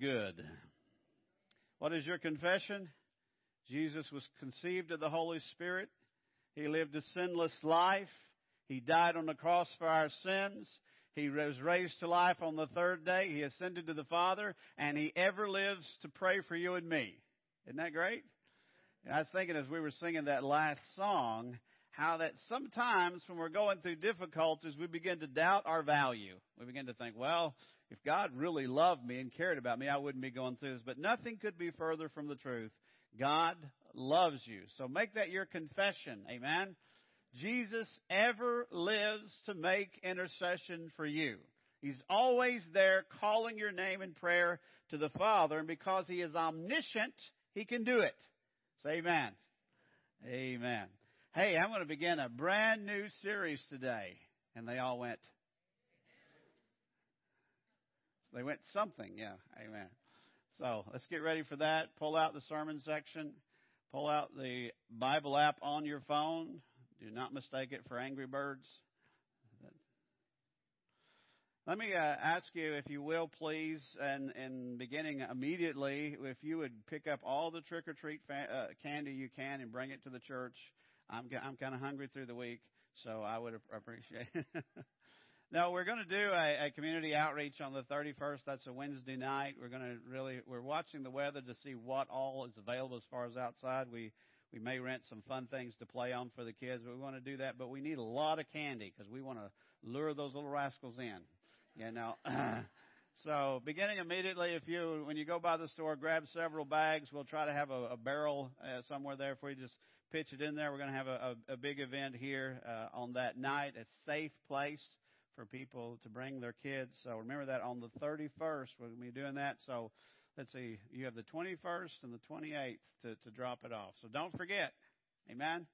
good. What is your confession? Jesus was conceived of the Holy Spirit. He lived a sinless life. He died on the cross for our sins. He was raised to life on the third day. He ascended to the Father, and He ever lives to pray for you and me. Isn't that great? And I was thinking as we were singing that last song, how that sometimes when we're going through difficulties, we begin to doubt our value. We begin to think, well, if God really loved me and cared about me, I wouldn't be going through this. But nothing could be further from the truth. God loves you. So make that your confession. Amen. Jesus ever lives to make intercession for you. He's always there calling your name in prayer to the Father, and because He is omniscient, He can do it. Say amen. Amen. Hey, I'm going to begin a brand new series today. And they all went, they went something, yeah, amen. So let's get ready for that. Pull out the sermon section. Pull out the Bible app on your phone. Do not mistake it for Angry Birds. Let me uh, ask you, if you will, please, and, and beginning immediately, if you would pick up all the trick or treat fa- uh, candy you can and bring it to the church. I'm I'm kind of hungry through the week, so I would appreciate it. No, we're going to do a, a community outreach on the 31st. That's a Wednesday night. We're going to really we're watching the weather to see what all is available as far as outside. We we may rent some fun things to play on for the kids. We want to do that, but we need a lot of candy because we want to lure those little rascals in. You know. so beginning immediately, if you when you go by the store, grab several bags. We'll try to have a, a barrel uh, somewhere there for you. Just pitch it in there. We're going to have a, a, a big event here uh, on that night, a safe place for people to bring their kids. So remember that on the 31st, we're going to be doing that. So let's see, you have the 21st and the 28th to, to drop it off. So don't forget. Amen?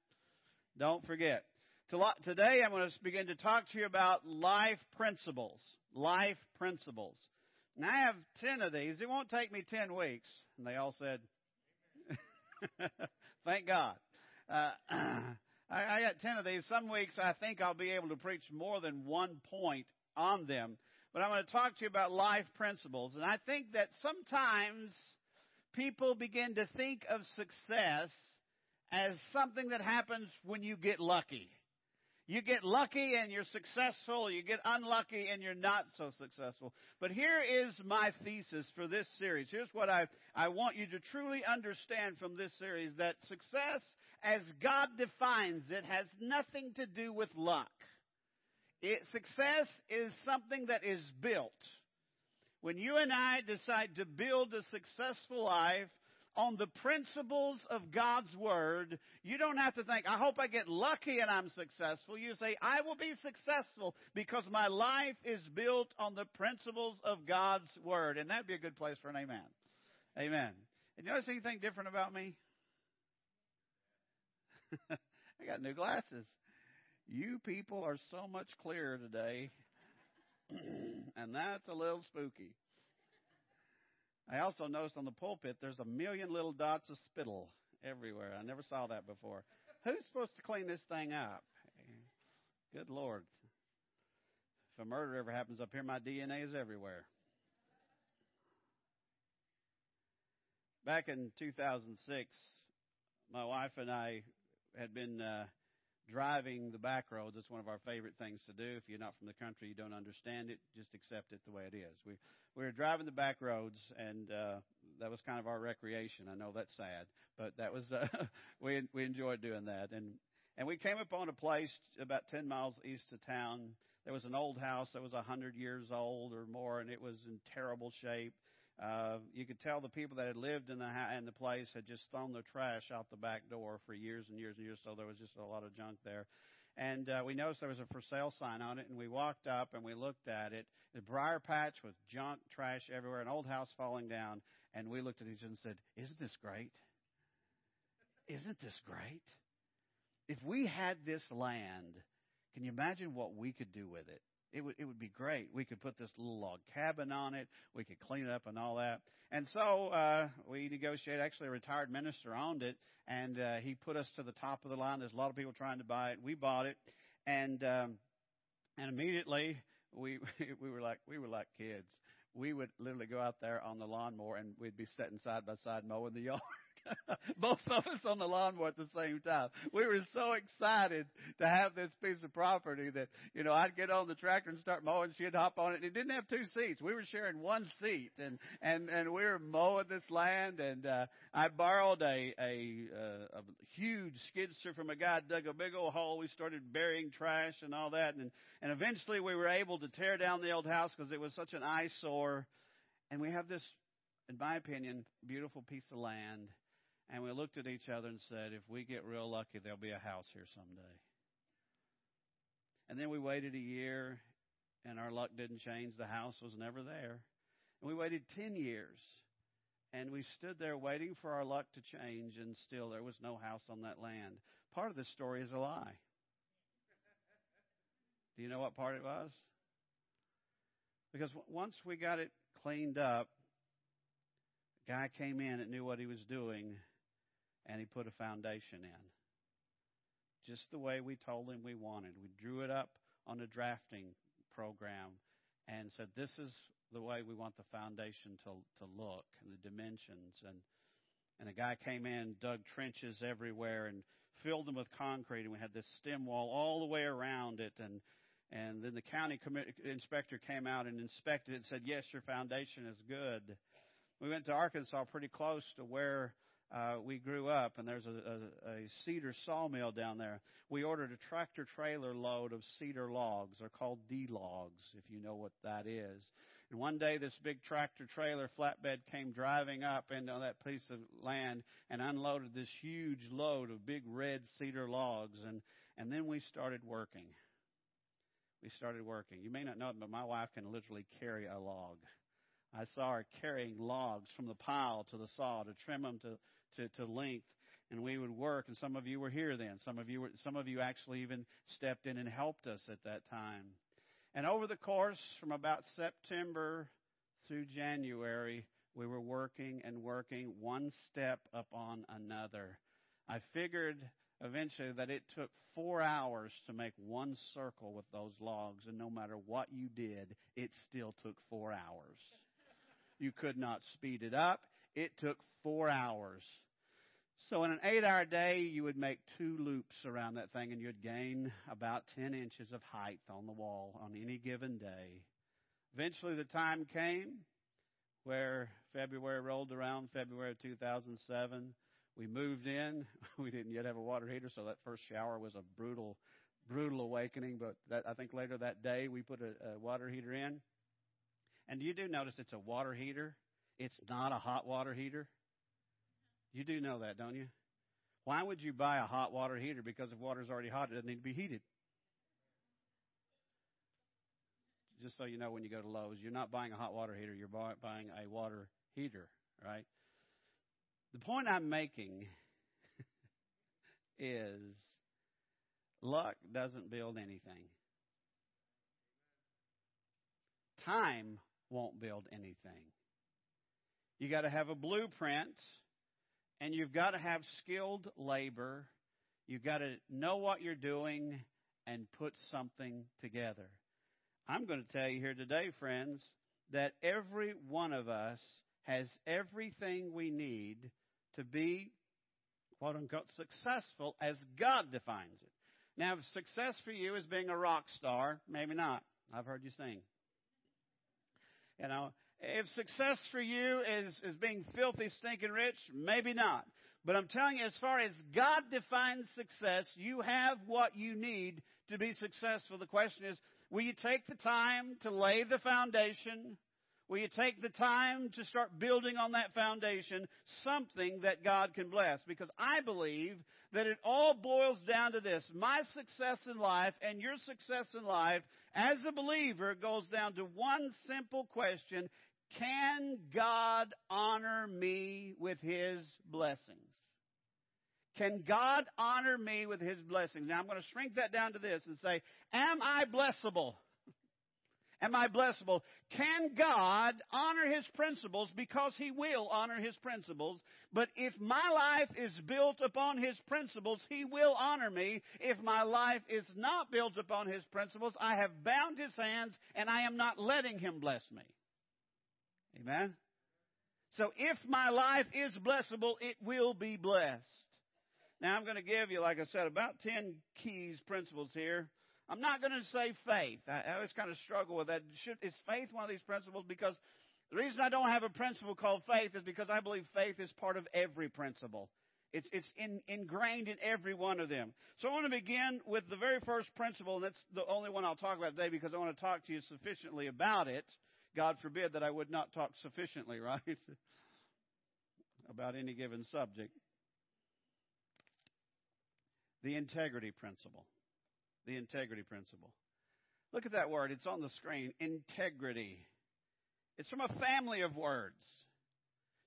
Don't forget. Today I'm going to begin to talk to you about life principles. Life principles. And I have 10 of these. It won't take me 10 weeks. And they all said, thank God. Uh, I, I got 10 of these. Some weeks I think I'll be able to preach more than one point on them. But I'm going to talk to you about life principles. And I think that sometimes people begin to think of success as something that happens when you get lucky. You get lucky and you're successful. You get unlucky and you're not so successful. But here is my thesis for this series. Here's what I, I want you to truly understand from this series that success as God defines it has nothing to do with luck. It, success is something that is built. When you and I decide to build a successful life, on the principles of God's Word, you don't have to think, I hope I get lucky and I'm successful. You say, I will be successful because my life is built on the principles of God's Word. And that'd be a good place for an amen. Amen. And you notice anything different about me? I got new glasses. You people are so much clearer today. and that's a little spooky. I also noticed on the pulpit there's a million little dots of spittle everywhere. I never saw that before. Who's supposed to clean this thing up? Good Lord. If a murder ever happens up here, my DNA is everywhere. Back in 2006, my wife and I had been uh, driving the back roads. It's one of our favorite things to do. If you're not from the country, you don't understand it. Just accept it the way it is. We we were driving the back roads, and uh, that was kind of our recreation. I know that's sad, but that was uh, we we enjoyed doing that. And and we came upon a place about ten miles east of town. There was an old house that was a hundred years old or more, and it was in terrible shape. Uh, you could tell the people that had lived in the in the place had just thrown their trash out the back door for years and years and years. So there was just a lot of junk there. And uh, we noticed there was a for sale sign on it, and we walked up and we looked at it. The briar patch with junk, trash everywhere, an old house falling down. And we looked at each other and said, "Isn't this great? Isn't this great? If we had this land, can you imagine what we could do with it? It would it would be great. We could put this little log cabin on it. We could clean it up and all that. And so uh, we negotiated. Actually, a retired minister owned it, and uh, he put us to the top of the line. There's a lot of people trying to buy it. We bought it, and um, and immediately we we were like we were like kids. we would literally go out there on the lawnmower and we'd be sitting side by side mowing the yard. Both of us on the lawnmower at the same time. We were so excited to have this piece of property that, you know, I'd get on the tractor and start mowing. She'd hop on it. It didn't have two seats. We were sharing one seat and, and, and we were mowing this land. And, uh, I borrowed a, a, uh, a huge skid steer from a guy, dug a big old hole. We started burying trash and all that. And, and eventually we were able to tear down the old house because it was such an eyesore. And we have this, in my opinion, beautiful piece of land and we looked at each other and said, if we get real lucky, there'll be a house here someday. And then we waited a year, and our luck didn't change. The house was never there. And we waited 10 years, and we stood there waiting for our luck to change, and still there was no house on that land. Part of this story is a lie. Do you know what part it was? Because once we got it cleaned up, a guy came in that knew what he was doing and he put a foundation in. Just the way we told him we wanted. We drew it up on a drafting program and said, This is the way we want the foundation to, to look and the dimensions. And, and a guy came in, dug trenches everywhere, and filled them with concrete. And we had this stem wall all the way around it. And, and then the county inspector came out and inspected it and said, Yes, your foundation is good. We went to Arkansas pretty close to where uh, we grew up, and there's a, a, a cedar sawmill down there. We ordered a tractor trailer load of cedar logs. They're called D logs, if you know what that is. And one day, this big tractor trailer flatbed came driving up into that piece of land and unloaded this huge load of big red cedar logs. And, and then we started working. We started working. You may not know it, but my wife can literally carry a log. I saw her carrying logs from the pile to the saw to trim them to to, to length and we would work and some of you were here then. Some of you were some of you actually even stepped in and helped us at that time. And over the course from about september through january we were working and working one step upon another. I figured eventually that it took four hours to make one circle with those logs and no matter what you did it still took four hours. You could not speed it up it took four hours so in an eight hour day, you would make two loops around that thing and you'd gain about 10 inches of height on the wall on any given day. Eventually the time came where February rolled around, February of 2007. We moved in. We didn't yet have a water heater, so that first shower was a brutal, brutal awakening. But that, I think later that day we put a, a water heater in. And you do notice it's a water heater. It's not a hot water heater. You do know that, don't you? Why would you buy a hot water heater? Because if water's already hot, it doesn't need to be heated. Just so you know, when you go to Lowe's, you're not buying a hot water heater, you're buying a water heater, right? The point I'm making is luck doesn't build anything. Time won't build anything. You got to have a blueprint and you've got to have skilled labor. You've got to know what you're doing and put something together. I'm going to tell you here today, friends, that every one of us has everything we need to be, quote unquote, successful as God defines it. Now, if success for you is being a rock star, maybe not. I've heard you sing. You know, if success for you is, is being filthy, stinking rich, maybe not. But I'm telling you, as far as God defines success, you have what you need to be successful. The question is, will you take the time to lay the foundation? Will you take the time to start building on that foundation something that God can bless? Because I believe that it all boils down to this. My success in life and your success in life as a believer goes down to one simple question. Can God honor me with His blessings? Can God honor me with His blessings? Now I'm going to shrink that down to this and say, Am I blessable? Am I blessable? Can God honor His principles because He will honor His principles? But if my life is built upon His principles, He will honor me. If my life is not built upon His principles, I have bound His hands and I am not letting Him bless me. Amen? So if my life is blessable, it will be blessed. Now I'm going to give you, like I said, about 10 keys, principles here. I'm not going to say faith. I, always kind of struggle with that. Should, is faith one of these principles? Because the reason I don't have a principle called faith is because I believe faith is part of every principle. It's, it's in, ingrained in every one of them. So I want to begin with the very first principle, and that's the only one I'll talk about today because I want to talk to you sufficiently about it. God forbid that I would not talk sufficiently, right? about any given subject. The integrity principle. The integrity principle. Look at that word. It's on the screen. Integrity. It's from a family of words.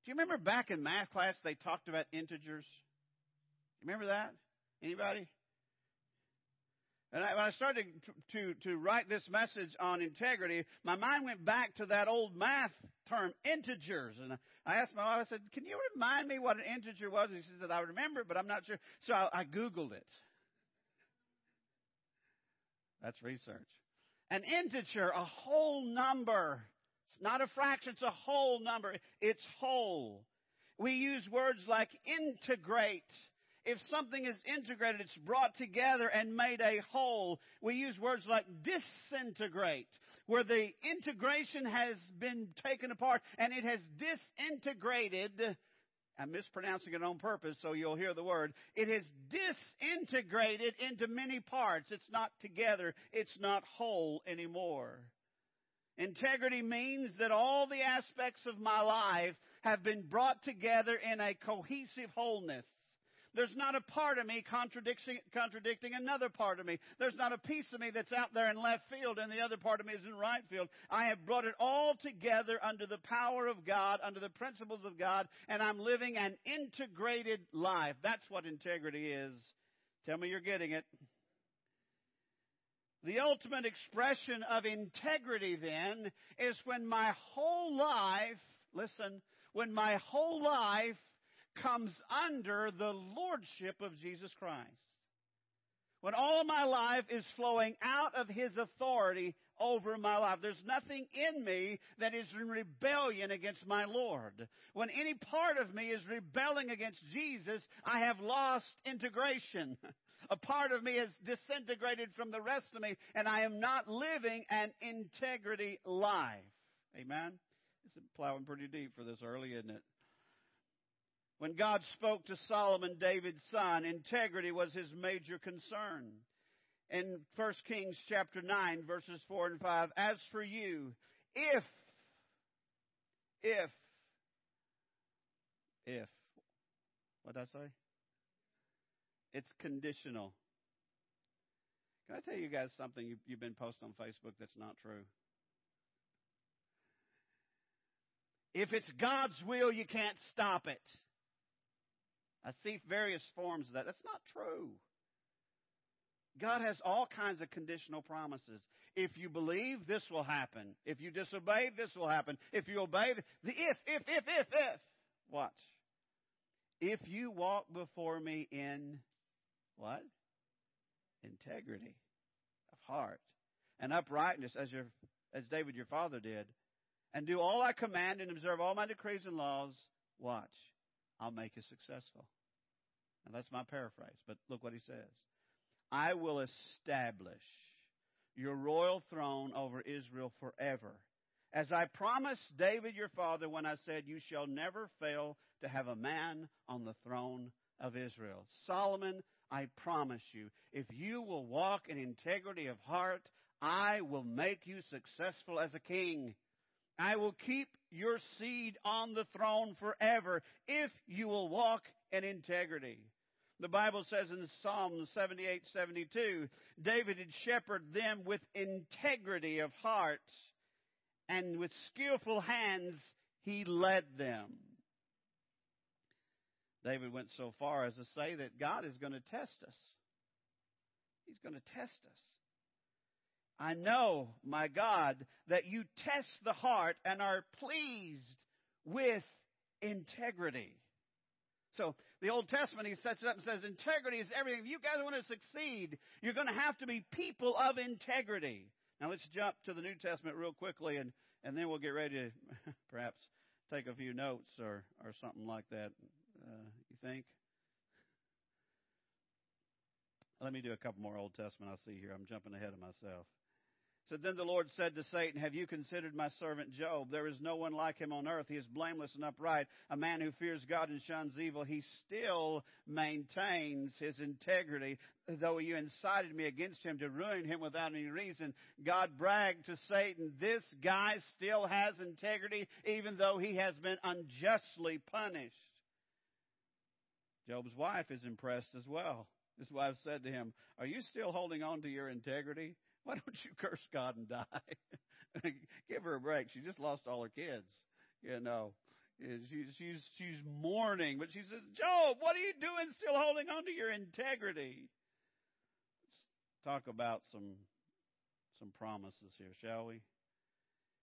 Do you remember back in math class they talked about integers? You Remember that? Anybody? And I, when I started to, to, to write this message on integrity, my mind went back to that old math term, integers. And I asked my wife, I said, Can you remind me what an integer was? And she said, I remember but I'm not sure. So I, I Googled it. That's research. An integer, a whole number. It's not a fraction, it's a whole number. It's whole. We use words like integrate. If something is integrated, it's brought together and made a whole. We use words like disintegrate, where the integration has been taken apart and it has disintegrated. I'm mispronouncing it on purpose, so you'll hear the word. It has disintegrated into many parts. It's not together. It's not whole anymore. Integrity means that all the aspects of my life have been brought together in a cohesive wholeness. There's not a part of me contradicting, contradicting another part of me. There's not a piece of me that's out there in left field and the other part of me is in right field. I have brought it all together under the power of God, under the principles of God, and I'm living an integrated life. That's what integrity is. Tell me you're getting it. The ultimate expression of integrity then is when my whole life, listen, when my whole life comes under the lordship of Jesus Christ. When all my life is flowing out of His authority over my life. There's nothing in me that is in rebellion against my Lord. When any part of me is rebelling against Jesus, I have lost integration. A part of me is disintegrated from the rest of me, and I am not living an integrity life. Amen? It's plowing pretty deep for this early, isn't it? When God spoke to Solomon, David's son, integrity was his major concern. In 1 Kings chapter 9, verses 4 and 5, as for you, if, if, if, what did I say? It's conditional. Can I tell you guys something you've, you've been posting on Facebook that's not true? If it's God's will, you can't stop it. I see various forms of that. That's not true. God has all kinds of conditional promises. If you believe, this will happen. If you disobey, this will happen. If you obey, the if, if, if, if, if. Watch. If you walk before me in what? Integrity of heart and uprightness as your as David your father did, and do all I command and observe all my decrees and laws, watch. I'll make you successful. And that's my paraphrase, but look what he says. I will establish your royal throne over Israel forever. As I promised David your father when I said, You shall never fail to have a man on the throne of Israel. Solomon, I promise you, if you will walk in integrity of heart, I will make you successful as a king. I will keep your seed on the throne forever if you will walk in integrity. The Bible says in Psalm 78 72, David had shepherded them with integrity of heart, and with skillful hands he led them. David went so far as to say that God is going to test us. He's going to test us. I know, my God, that you test the heart and are pleased with integrity. So the Old Testament, he sets it up and says, integrity is everything. If you guys want to succeed, you're going to have to be people of integrity. Now let's jump to the New Testament real quickly and, and then we'll get ready to perhaps take a few notes or, or something like that. Uh, you think? Let me do a couple more Old Testament. I see here. I'm jumping ahead of myself. So then the Lord said to Satan, Have you considered my servant Job? There is no one like him on earth. He is blameless and upright, a man who fears God and shuns evil. He still maintains his integrity, though you incited me against him to ruin him without any reason. God bragged to Satan, This guy still has integrity, even though he has been unjustly punished. Job's wife is impressed as well. His wife said to him, Are you still holding on to your integrity? Why don't you curse God and die? Give her a break. She just lost all her kids. You know, she's she's she's mourning, but she says, "Job, what are you doing? Still holding on to your integrity?" Let's talk about some some promises here, shall we?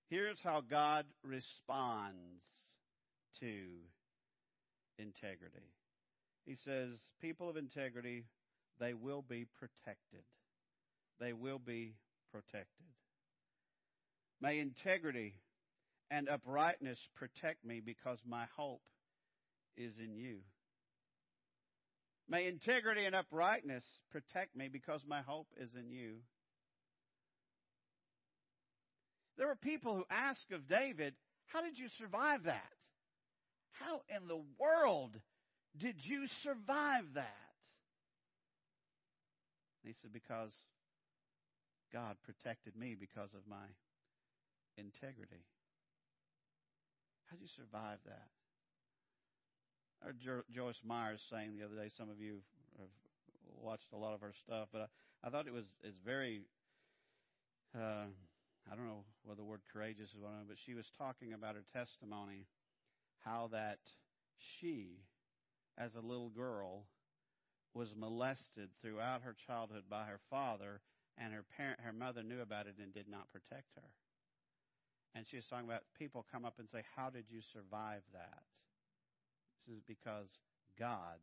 Here's how God responds to integrity. He says, "People of integrity, they will be protected." They will be protected. May integrity and uprightness protect me because my hope is in you. May integrity and uprightness protect me because my hope is in you. There were people who asked of David, How did you survive that? How in the world did you survive that? he said, Because God protected me because of my integrity. How'd you survive that? Or jo- Joyce Meyer's saying the other day, some of you have watched a lot of her stuff, but I, I thought it was it's very, uh, I don't know whether the word courageous is one, but she was talking about her testimony, how that she, as a little girl, was molested throughout her childhood by her father and her parent, her mother knew about it and did not protect her. And she was talking about people come up and say, "How did you survive that?" This is because God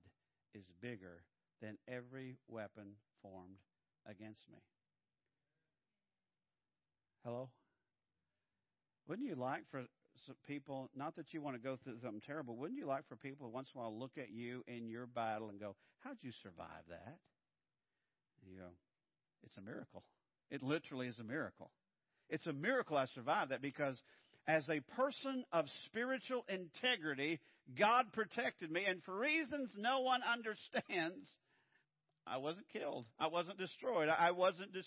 is bigger than every weapon formed against me. Hello? Wouldn't you like for people, not that you want to go through something terrible, wouldn't you like for people once in a while look at you in your battle and go, How'd you survive that? And you go, it's a miracle. It literally is a miracle. It's a miracle I survived that because as a person of spiritual integrity, God protected me, and for reasons no one understands, I wasn't killed. I wasn't destroyed. I wasn't dis-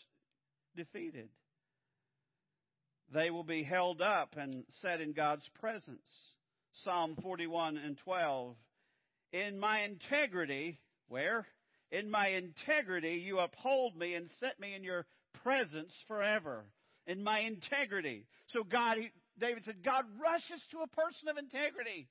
defeated. They will be held up and set in God's presence. Psalm 41 and 12. In my integrity, where? In my integrity, you uphold me and set me in your presence forever. In my integrity. So God, he, David said, God rushes to a person of integrity.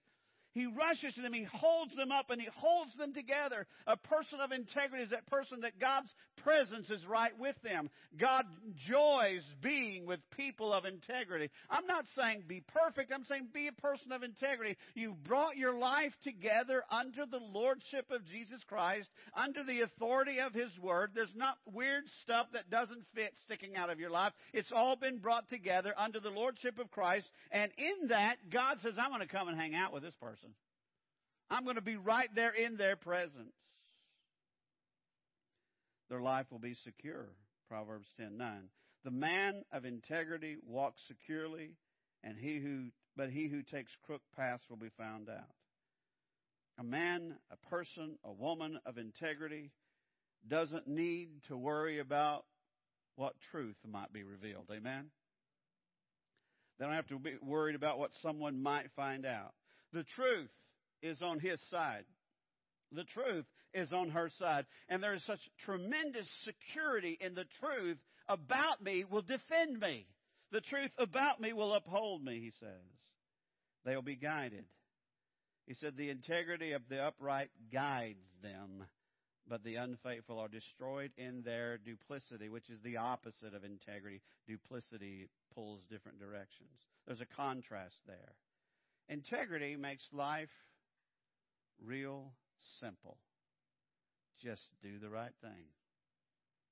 He rushes to them, he holds them up, and he holds them together. A person of integrity is that person that God's presence is right with them. God enjoys being with people of integrity. I'm not saying be perfect, I'm saying be a person of integrity. You brought your life together under the lordship of Jesus Christ, under the authority of his word. There's not weird stuff that doesn't fit sticking out of your life. It's all been brought together under the lordship of Christ, and in that, God says, I'm going to come and hang out with this person. I'm going to be right there in their presence. Their life will be secure. Proverbs 10:9. The man of integrity walks securely, and he who but he who takes crook paths will be found out. A man, a person, a woman of integrity doesn't need to worry about what truth might be revealed. Amen. They don't have to be worried about what someone might find out. The truth is on his side. The truth is on her side. And there is such tremendous security in the truth about me will defend me. The truth about me will uphold me, he says. They'll be guided. He said, The integrity of the upright guides them, but the unfaithful are destroyed in their duplicity, which is the opposite of integrity. Duplicity pulls different directions. There's a contrast there. Integrity makes life real simple. Just do the right thing.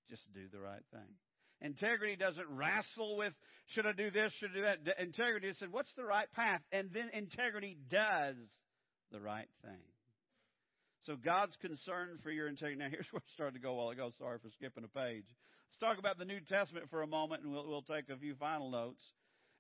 Just do the right thing. Integrity doesn't wrestle with, should I do this, should I do that? Integrity said, what's the right path? And then integrity does the right thing. So God's concern for your integrity. Now here's where I started to go a while ago. Sorry for skipping a page. Let's talk about the New Testament for a moment and we'll, we'll take a few final notes.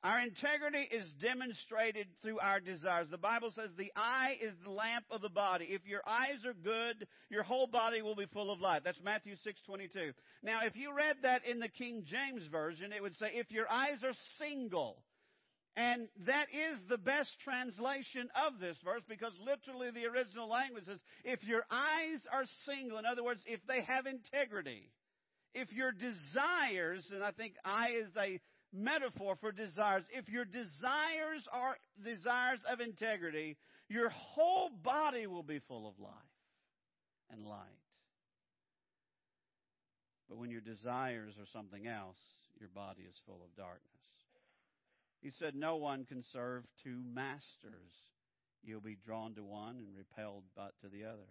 Our integrity is demonstrated through our desires. The Bible says the eye is the lamp of the body. If your eyes are good, your whole body will be full of light. That's Matthew 6:22. Now, if you read that in the King James version, it would say if your eyes are single. And that is the best translation of this verse because literally the original language says if your eyes are single, in other words, if they have integrity, if your desires, and I think eye is a metaphor for desires. If your desires are desires of integrity, your whole body will be full of life and light. But when your desires are something else, your body is full of darkness. He said, No one can serve two masters. You'll be drawn to one and repelled but to the other.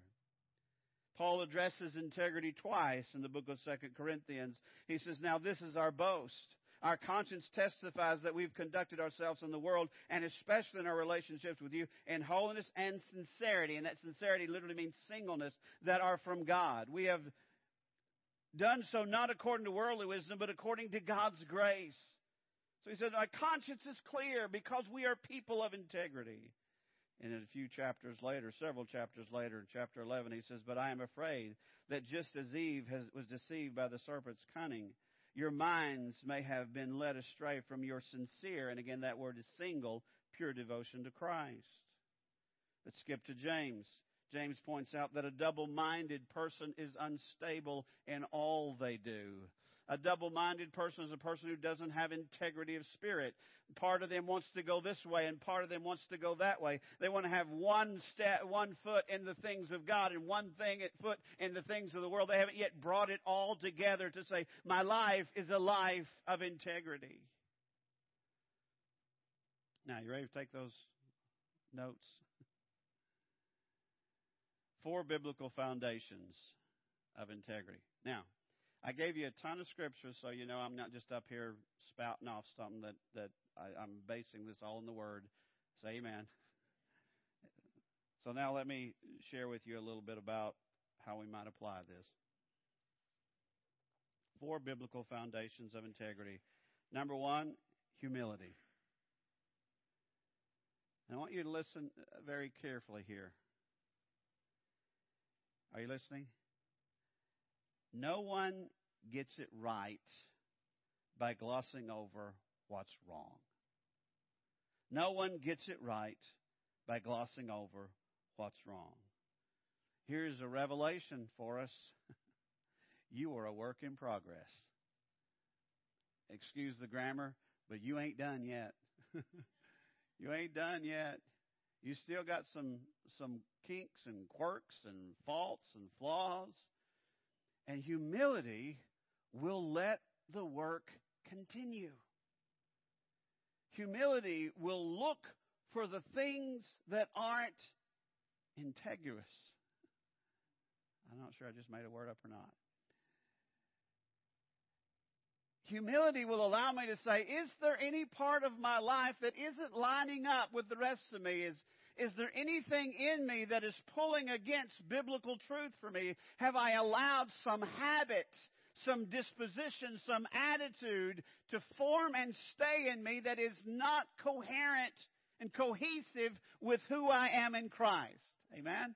Paul addresses integrity twice in the book of Second Corinthians. He says, Now this is our boast our conscience testifies that we've conducted ourselves in the world, and especially in our relationships with you, in holiness and sincerity. And that sincerity literally means singleness that are from God. We have done so not according to worldly wisdom, but according to God's grace. So he said, My conscience is clear because we are people of integrity. And in a few chapters later, several chapters later, in chapter 11, he says, But I am afraid that just as Eve has, was deceived by the serpent's cunning, your minds may have been led astray from your sincere, and again that word is single, pure devotion to Christ. Let's skip to James. James points out that a double minded person is unstable in all they do. A double minded person is a person who doesn't have integrity of spirit. Part of them wants to go this way and part of them wants to go that way. They want to have one step, one foot in the things of God and one thing at foot in the things of the world. They haven't yet brought it all together to say, my life is a life of integrity. Now, you ready to take those notes? Four biblical foundations of integrity. Now, I gave you a ton of scripture, so you know I'm not just up here spouting off something that that I, I'm basing this all in the Word. Say Amen. So now let me share with you a little bit about how we might apply this. Four biblical foundations of integrity. Number one, humility. And I want you to listen very carefully here. Are you listening? No one gets it right by glossing over what's wrong. No one gets it right by glossing over what's wrong. Here's a revelation for us. you are a work in progress. Excuse the grammar, but you ain't done yet. you ain't done yet. You still got some some kinks and quirks and faults and flaws. And humility will let the work continue. Humility will look for the things that aren't integrous. I'm not sure I just made a word up or not. Humility will allow me to say, is there any part of my life that isn't lining up with the rest of me? Is, is there anything in me that is pulling against biblical truth for me? Have I allowed some habit, some disposition, some attitude to form and stay in me that is not coherent and cohesive with who I am in Christ? Amen?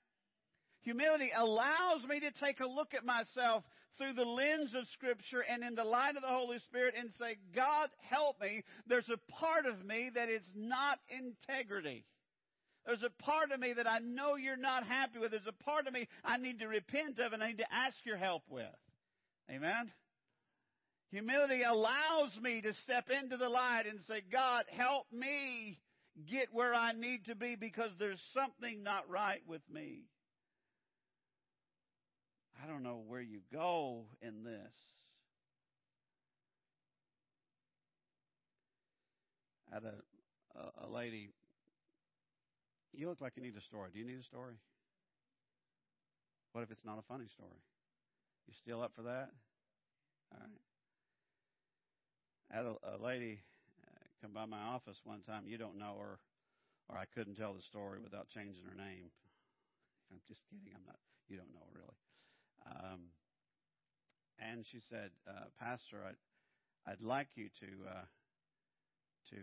Humility allows me to take a look at myself through the lens of Scripture and in the light of the Holy Spirit and say, God, help me. There's a part of me that is not integrity. There's a part of me that I know you're not happy with. There's a part of me I need to repent of and I need to ask your help with. Amen? Humility allows me to step into the light and say, God, help me get where I need to be because there's something not right with me. I don't know where you go in this. I had a, a, a lady you look like you need a story. Do you need a story? What if it's not a funny story? You still up for that? All right. I had a, a lady uh, come by my office one time. You don't know her, or I couldn't tell the story without changing her name. I'm just kidding. I'm not. You don't know her really. Um, and she said, uh, "Pastor, I'd, I'd like you to uh, to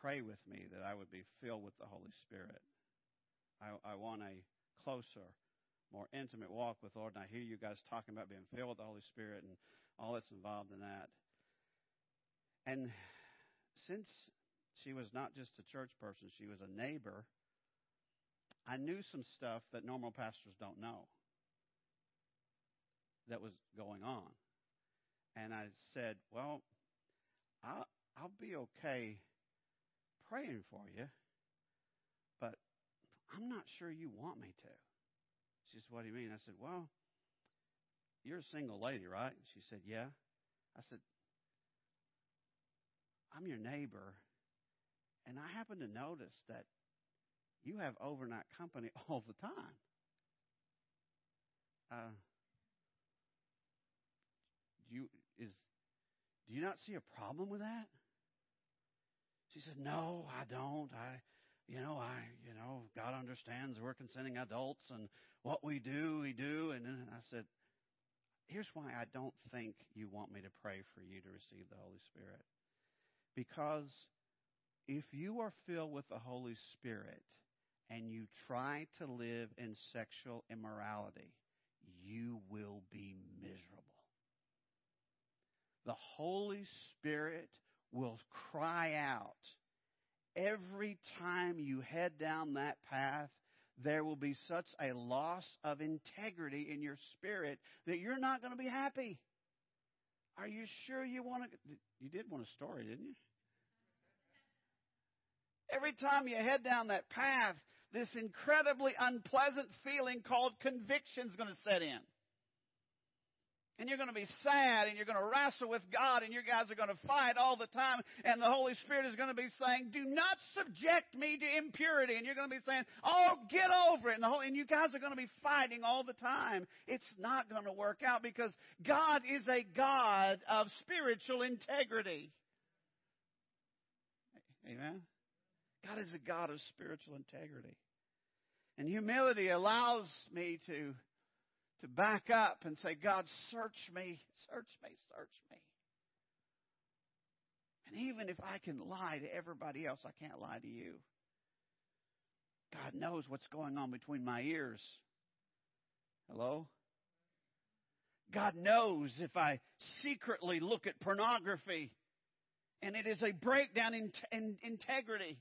pray with me that I would be filled with the Holy Spirit. I, I want a closer, more intimate walk with Lord. And I hear you guys talking about being filled with the Holy Spirit and all that's involved in that. And since she was not just a church person, she was a neighbor, I knew some stuff that normal pastors don't know that was going on. And I said, Well, I'll, I'll be okay praying for you, but I'm not sure you want me to. She said, What do you mean? I said, Well, you're a single lady, right? She said, Yeah. I said, I'm your neighbor, and I happen to notice that you have overnight company all the time. Uh, do you is do you not see a problem with that? She said, No, I don't. I you know, I you know, God understands we're consenting adults and what we do, we do and then I said, Here's why I don't think you want me to pray for you to receive the Holy Spirit. Because if you are filled with the Holy Spirit and you try to live in sexual immorality, you will be miserable. The Holy Spirit will cry out every time you head down that path. There will be such a loss of integrity in your spirit that you're not going to be happy. Are you sure you want to? You did want a story, didn't you? Every time you head down that path, this incredibly unpleasant feeling called conviction is going to set in and you're going to be sad and you're going to wrestle with God and you guys are going to fight all the time and the Holy Spirit is going to be saying, do not subject me to impurity. And you're going to be saying, oh, get over it. And, the whole, and you guys are going to be fighting all the time. It's not going to work out because God is a God of spiritual integrity. Amen. God is a God of spiritual integrity. And humility allows me to to back up and say, God, search me, search me, search me. And even if I can lie to everybody else, I can't lie to you. God knows what's going on between my ears. Hello? God knows if I secretly look at pornography and it is a breakdown in, in integrity.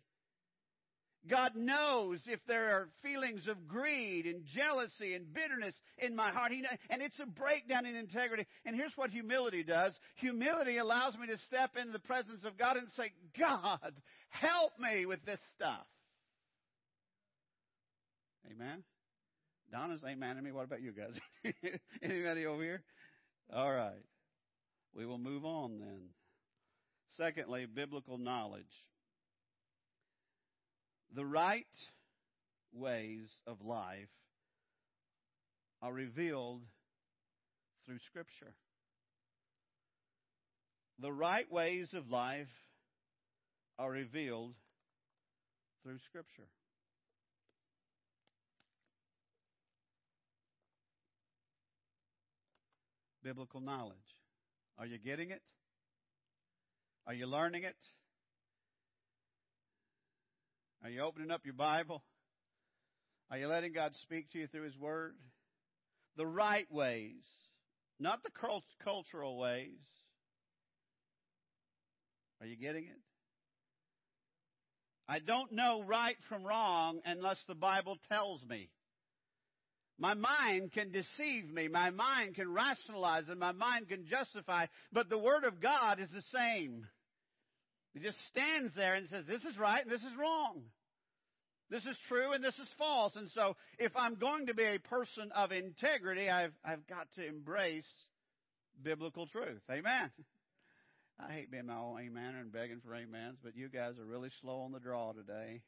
God knows if there are feelings of greed and jealousy and bitterness in my heart. He, and it's a breakdown in integrity. And here's what humility does humility allows me to step into the presence of God and say, God, help me with this stuff. Amen. Donna's amen to me. What about you guys? Anybody over here? All right. We will move on then. Secondly, biblical knowledge the right ways of life are revealed through Scripture. The right ways of life are revealed through Scripture. Biblical knowledge. Are you getting it? Are you learning it? Are you opening up your Bible? Are you letting God speak to you through His Word? The right ways, not the cultural ways. Are you getting it? I don't know right from wrong unless the Bible tells me. My mind can deceive me. My mind can rationalize and my mind can justify, but the Word of God is the same. It just stands there and says, this is right and this is wrong. This is true and this is false. And so if I'm going to be a person of integrity, I've, I've got to embrace biblical truth. Amen. I hate being my own amen and begging for amens, but you guys are really slow on the draw today.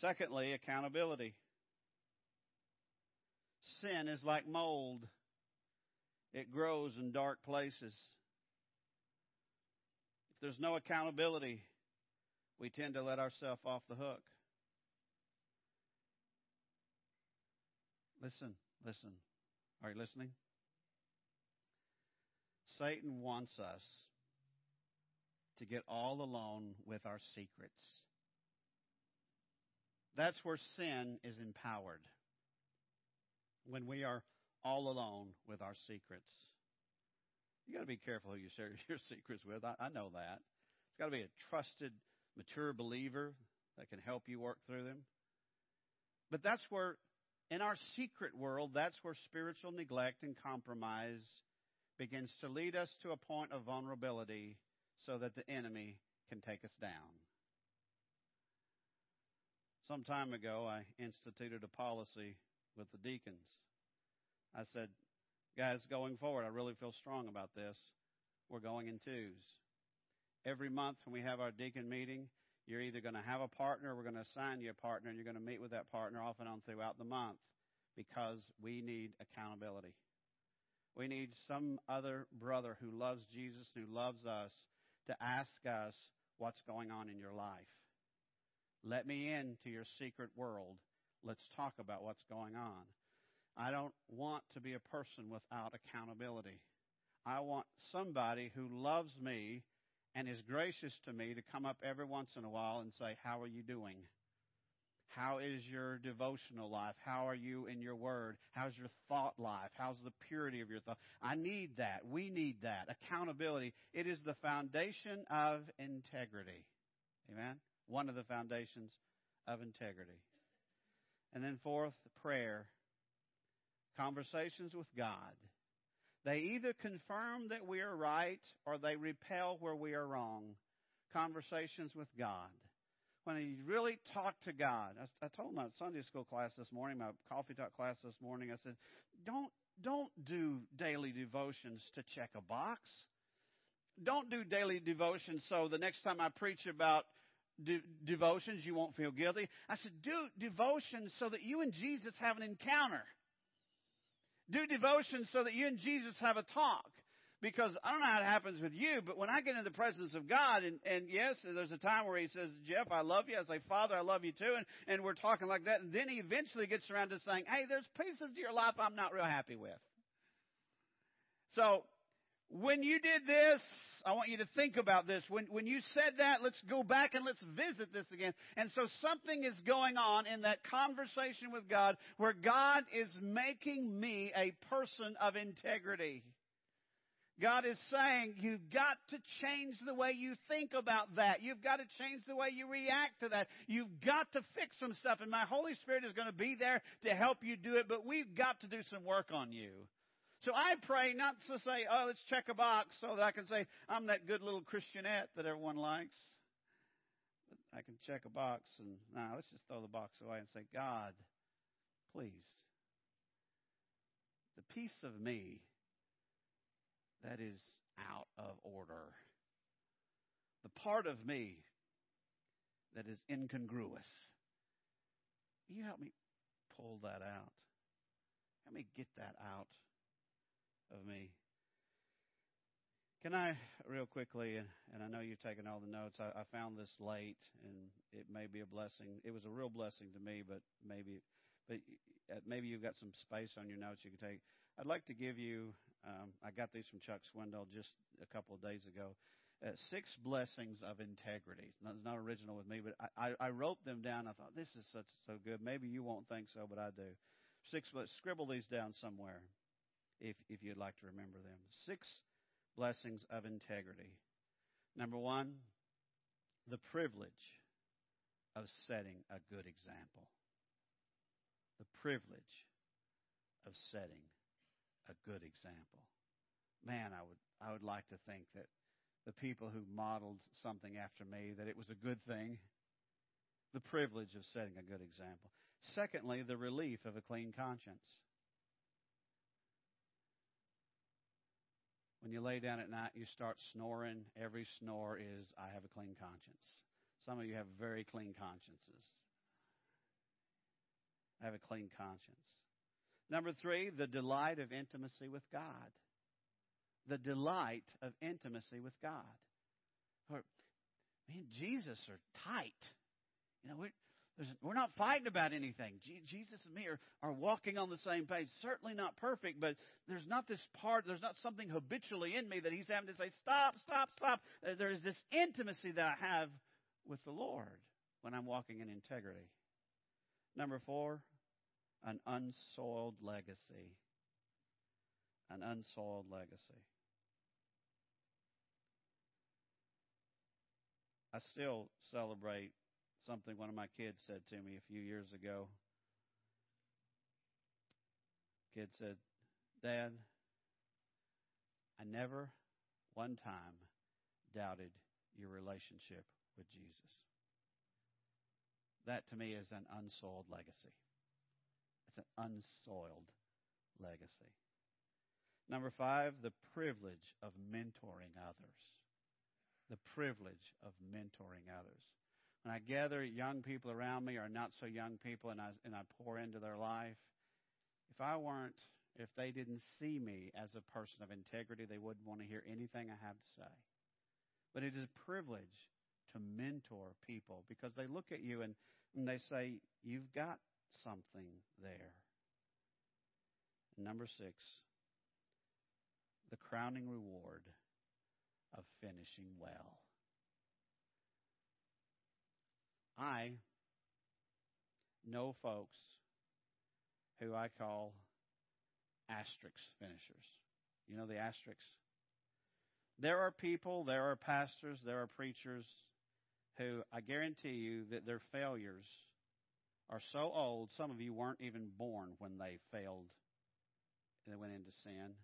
Secondly, accountability. Sin is like mold. It grows in dark places. There's no accountability, we tend to let ourselves off the hook. Listen, listen. Are you listening? Satan wants us to get all alone with our secrets. That's where sin is empowered. When we are all alone with our secrets. You got to be careful who you share your secrets with. I, I know that. It's got to be a trusted, mature believer that can help you work through them. But that's where, in our secret world, that's where spiritual neglect and compromise begins to lead us to a point of vulnerability so that the enemy can take us down. Some time ago, I instituted a policy with the deacons. I said, guys, going forward, I really feel strong about this. We're going in twos. Every month when we have our deacon meeting, you're either going to have a partner, we're going to assign you a partner, and you're going to meet with that partner off and on throughout the month because we need accountability. We need some other brother who loves Jesus, who loves us, to ask us what's going on in your life. Let me into your secret world. Let's talk about what's going on. I don't want to be a person without accountability. I want somebody who loves me and is gracious to me to come up every once in a while and say, How are you doing? How is your devotional life? How are you in your word? How's your thought life? How's the purity of your thought? I need that. We need that. Accountability. It is the foundation of integrity. Amen? One of the foundations of integrity. And then fourth, prayer. Conversations with God. They either confirm that we are right or they repel where we are wrong. Conversations with God when you really talk to God. I, I told my Sunday school class this morning, my coffee talk class this morning, I said, don't, don't do daily devotions to check a box. Don't do daily devotions so the next time I preach about de- devotions, you won't feel guilty. I said, do devotions so that you and Jesus have an encounter. Do devotions so that you and Jesus have a talk because I don't know how it happens with you, but when I get in the presence of God, and, and yes, there's a time where He says, Jeff, I love you. I say, Father, I love you too. And, and we're talking like that. And then He eventually gets around to saying, Hey, there's pieces to your life I'm not real happy with. So, when you did this, I want you to think about this. When, when you said that, let's go back and let's visit this again. And so something is going on in that conversation with God where God is making me a person of integrity. God is saying you've got to change the way you think about that. You've got to change the way you react to that. You've got to fix some stuff. And my Holy Spirit is going to be there to help you do it, but we've got to do some work on you. So I pray not to say, oh, let's check a box so that I can say, I'm that good little Christianette that everyone likes. I can check a box and now let's just throw the box away and say, God, please, the piece of me that is out of order. The part of me that is incongruous. You help me pull that out. Help me get that out of me. Can I, real quickly, and I know you've taken all the notes, I, found this late, and it may be a blessing. It was a real blessing to me, but maybe, but uh, maybe you've got some space on your notes you can take. I'd like to give you um, I got these from Chuck Swindoll just a couple of days ago. Uh, six blessings of integrity. It's not, original with me, but I, I, wrote them down. I thought this is such so good. Maybe you won't think so, but I do. Six. Scribble these down somewhere, if if you'd like to remember them. Six blessings of integrity. Number one, the privilege of setting a good example. The privilege of setting a good example. Man, I would I would like to think that the people who modeled something after me that it was a good thing. The privilege of setting a good example. Secondly, the relief of a clean conscience. When you lay down at night, you start snoring. Every snore is, I have a clean conscience. Some of you have very clean consciences. I have a clean conscience. Number three, the delight of intimacy with God. the delight of intimacy with God. Or, me and Jesus are tight. You know, we're, we're not fighting about anything. Jesus and me are, are walking on the same page. Certainly not perfect, but there's not this part, there's not something habitually in me that he's having to say, stop, stop, stop. Uh, there is this intimacy that I have with the Lord when I'm walking in integrity. Number four, an unsoiled legacy. An unsoiled legacy. I still celebrate something one of my kids said to me a few years ago. Kid said, Dad, I never one time doubted your relationship with Jesus. That to me is an unsoiled legacy. It's an unsoiled legacy. Number five, the privilege of mentoring others. The privilege of mentoring others. When I gather young people around me or not so young people and I, and I pour into their life, if I weren't, if they didn't see me as a person of integrity, they wouldn't want to hear anything I have to say. But it is a privilege to mentor people because they look at you and, and they say, You've got something there. Number six, the crowning reward of finishing well. I know folks who I call asterisk finishers. You know the asterisks? There are people, there are pastors, there are preachers who I guarantee you that their failures are so old, some of you weren't even born when they failed. They went into sin.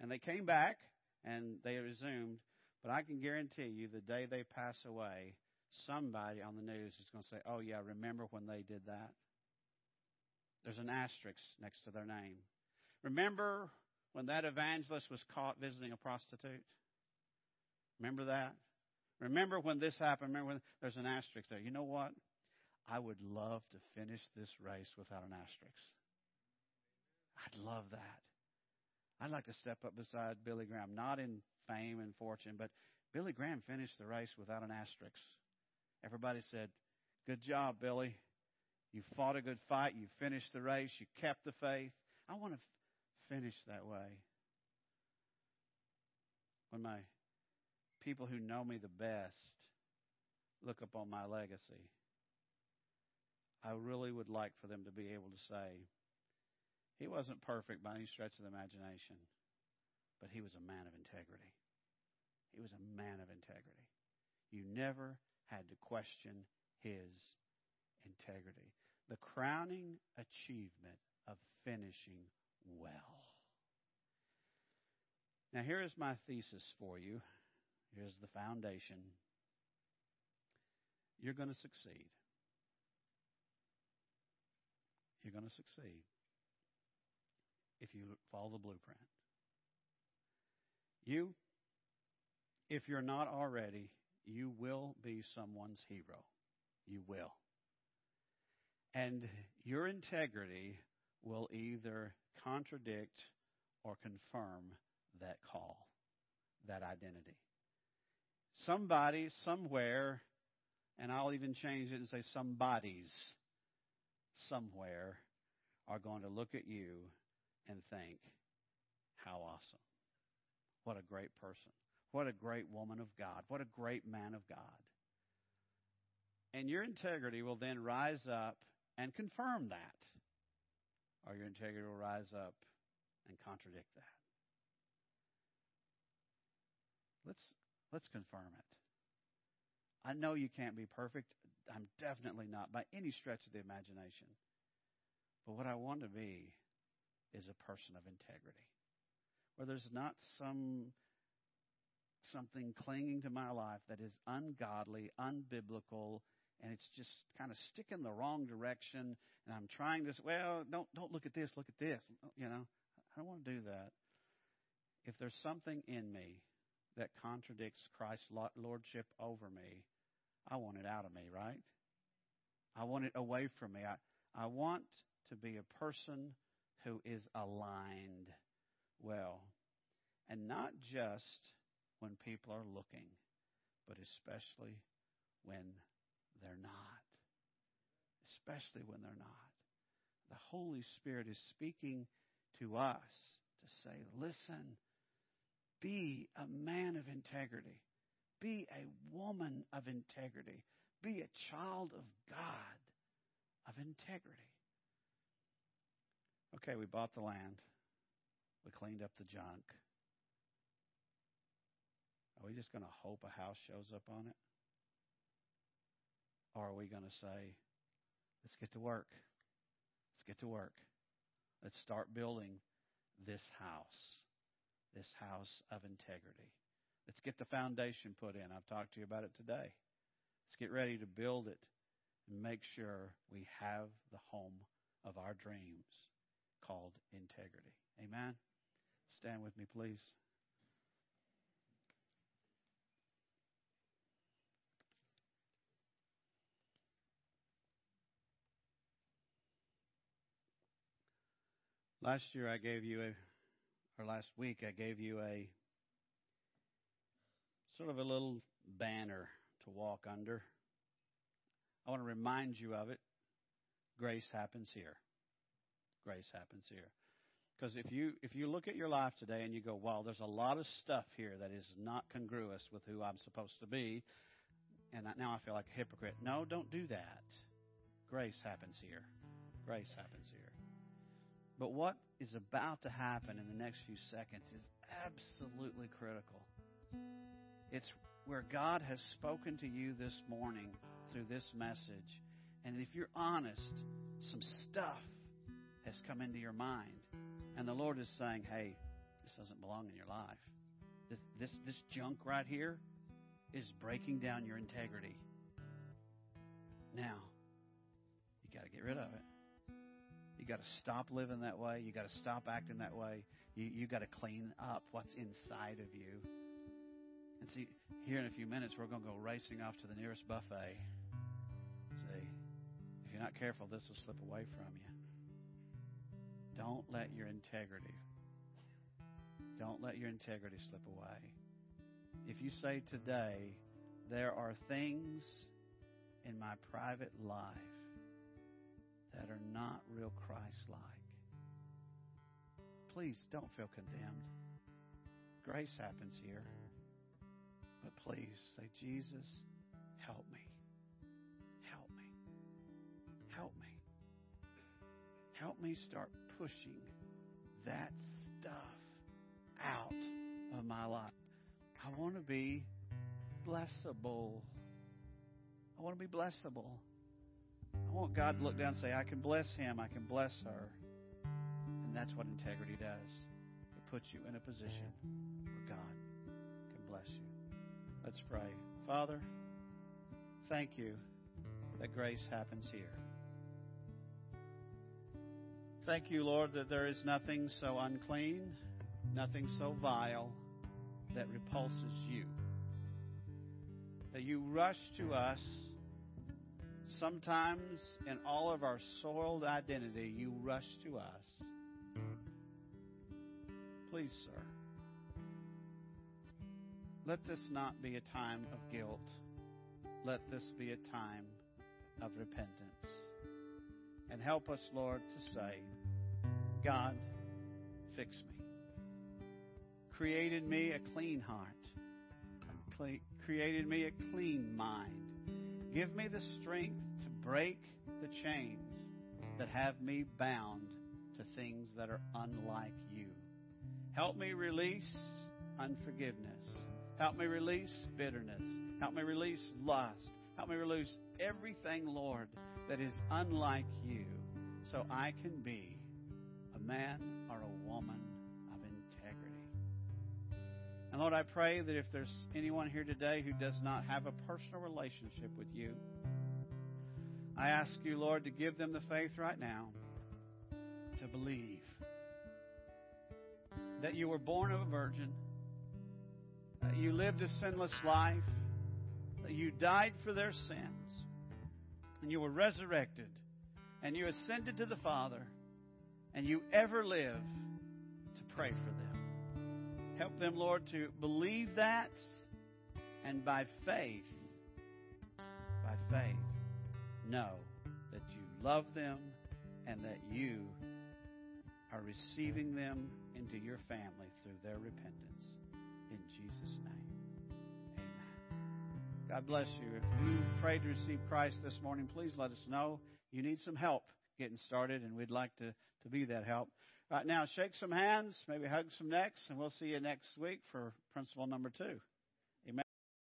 And they came back and they resumed. But I can guarantee you the day they pass away, somebody on the news is going to say, Oh, yeah, remember when they did that? There's an asterisk next to their name. Remember when that evangelist was caught visiting a prostitute? Remember that? Remember when this happened? Remember when there's an asterisk there? You know what? I would love to finish this race without an asterisk. I'd love that. I'd like to step up beside Billy Graham, not in fame and fortune, but Billy Graham finished the race without an asterisk. Everybody said, Good job, Billy. You fought a good fight. You finished the race. You kept the faith. I want to f- finish that way. When my people who know me the best look upon my legacy, I really would like for them to be able to say, he wasn't perfect by any stretch of the imagination, but he was a man of integrity. He was a man of integrity. You never had to question his integrity. The crowning achievement of finishing well. Now, here is my thesis for you. Here's the foundation. You're going to succeed. You're going to succeed if you follow the blueprint. You, if you're not already, you will be someone's hero. You will. And your integrity will either contradict or confirm that call, that identity. Somebody, somewhere, and I'll even change it and say somebody's somewhere are going to look at you and think, how awesome. What a great person. What a great woman of God. What a great man of God. And your integrity will then rise up and confirm that. Or your integrity will rise up and contradict that. Let's let's confirm it. I know you can't be perfect. I'm definitely not by any stretch of the imagination. But what I want to be is a person of integrity. Where there's not some something clinging to my life that is ungodly, unbiblical, and it's just kind of sticking the wrong direction and I'm trying to well, don't don't look at this, look at this. You know, I don't want to do that. If there's something in me that contradicts Christ's lordship over me, I want it out of me, right? I want it away from me. I, I want to be a person who is aligned well. And not just when people are looking, but especially when they're not. Especially when they're not. The Holy Spirit is speaking to us to say, listen, be a man of integrity, be a woman of integrity, be a child of God of integrity. Okay, we bought the land. We cleaned up the junk. Are we just going to hope a house shows up on it? Or are we going to say, let's get to work? Let's get to work. Let's start building this house, this house of integrity. Let's get the foundation put in. I've talked to you about it today. Let's get ready to build it and make sure we have the home of our dreams called integrity. Amen? Stand with me, please. Last year I gave you a, or last week I gave you a sort of a little banner to walk under. I want to remind you of it. Grace happens here. Grace happens here. Because if you if you look at your life today and you go, "Wow, there's a lot of stuff here that is not congruous with who I'm supposed to be," and now I feel like a hypocrite. No, don't do that. Grace happens here. Grace happens here. But what is about to happen in the next few seconds is absolutely critical. It's where God has spoken to you this morning through this message. And if you're honest, some stuff has come into your mind. And the Lord is saying, hey, this doesn't belong in your life. This, this, this junk right here is breaking down your integrity. Now, you got to get rid of it. You got to stop living that way. You got to stop acting that way. You you got to clean up what's inside of you. And see, here in a few minutes, we're going to go racing off to the nearest buffet. See, if you're not careful, this will slip away from you. Don't let your integrity, don't let your integrity slip away. If you say today, there are things in my private life that are not real Christ like. Please don't feel condemned. Grace happens here. But please say, Jesus, help me. Help me. Help me. Help me start pushing that stuff out of my life. I want to be blessable. I want to be blessable. I want God to look down and say, I can bless him, I can bless her. And that's what integrity does. It puts you in a position where God can bless you. Let's pray. Father, thank you that grace happens here. Thank you, Lord, that there is nothing so unclean, nothing so vile that repulses you. That you rush to us Sometimes, in all of our soiled identity, you rush to us. Please, sir, let this not be a time of guilt. Let this be a time of repentance. And help us, Lord, to say, God, fix me. Create in me a clean heart. Created me a clean mind Give me the strength to break the chains that have me bound to things that are unlike you. Help me release unforgiveness. Help me release bitterness. Help me release lust. Help me release everything, Lord, that is unlike you so I can be a man or a woman and Lord, I pray that if there's anyone here today who does not have a personal relationship with you, I ask you, Lord, to give them the faith right now to believe that you were born of a virgin, that you lived a sinless life, that you died for their sins, and you were resurrected, and you ascended to the Father, and you ever live to pray for them. Help them, Lord, to believe that and by faith, by faith, know that you love them and that you are receiving them into your family through their repentance. In Jesus' name, amen. God bless you. If you prayed to receive Christ this morning, please let us know. You need some help getting started, and we'd like to, to be that help. Right now, shake some hands, maybe hug some necks, and we'll see you next week for principle number two.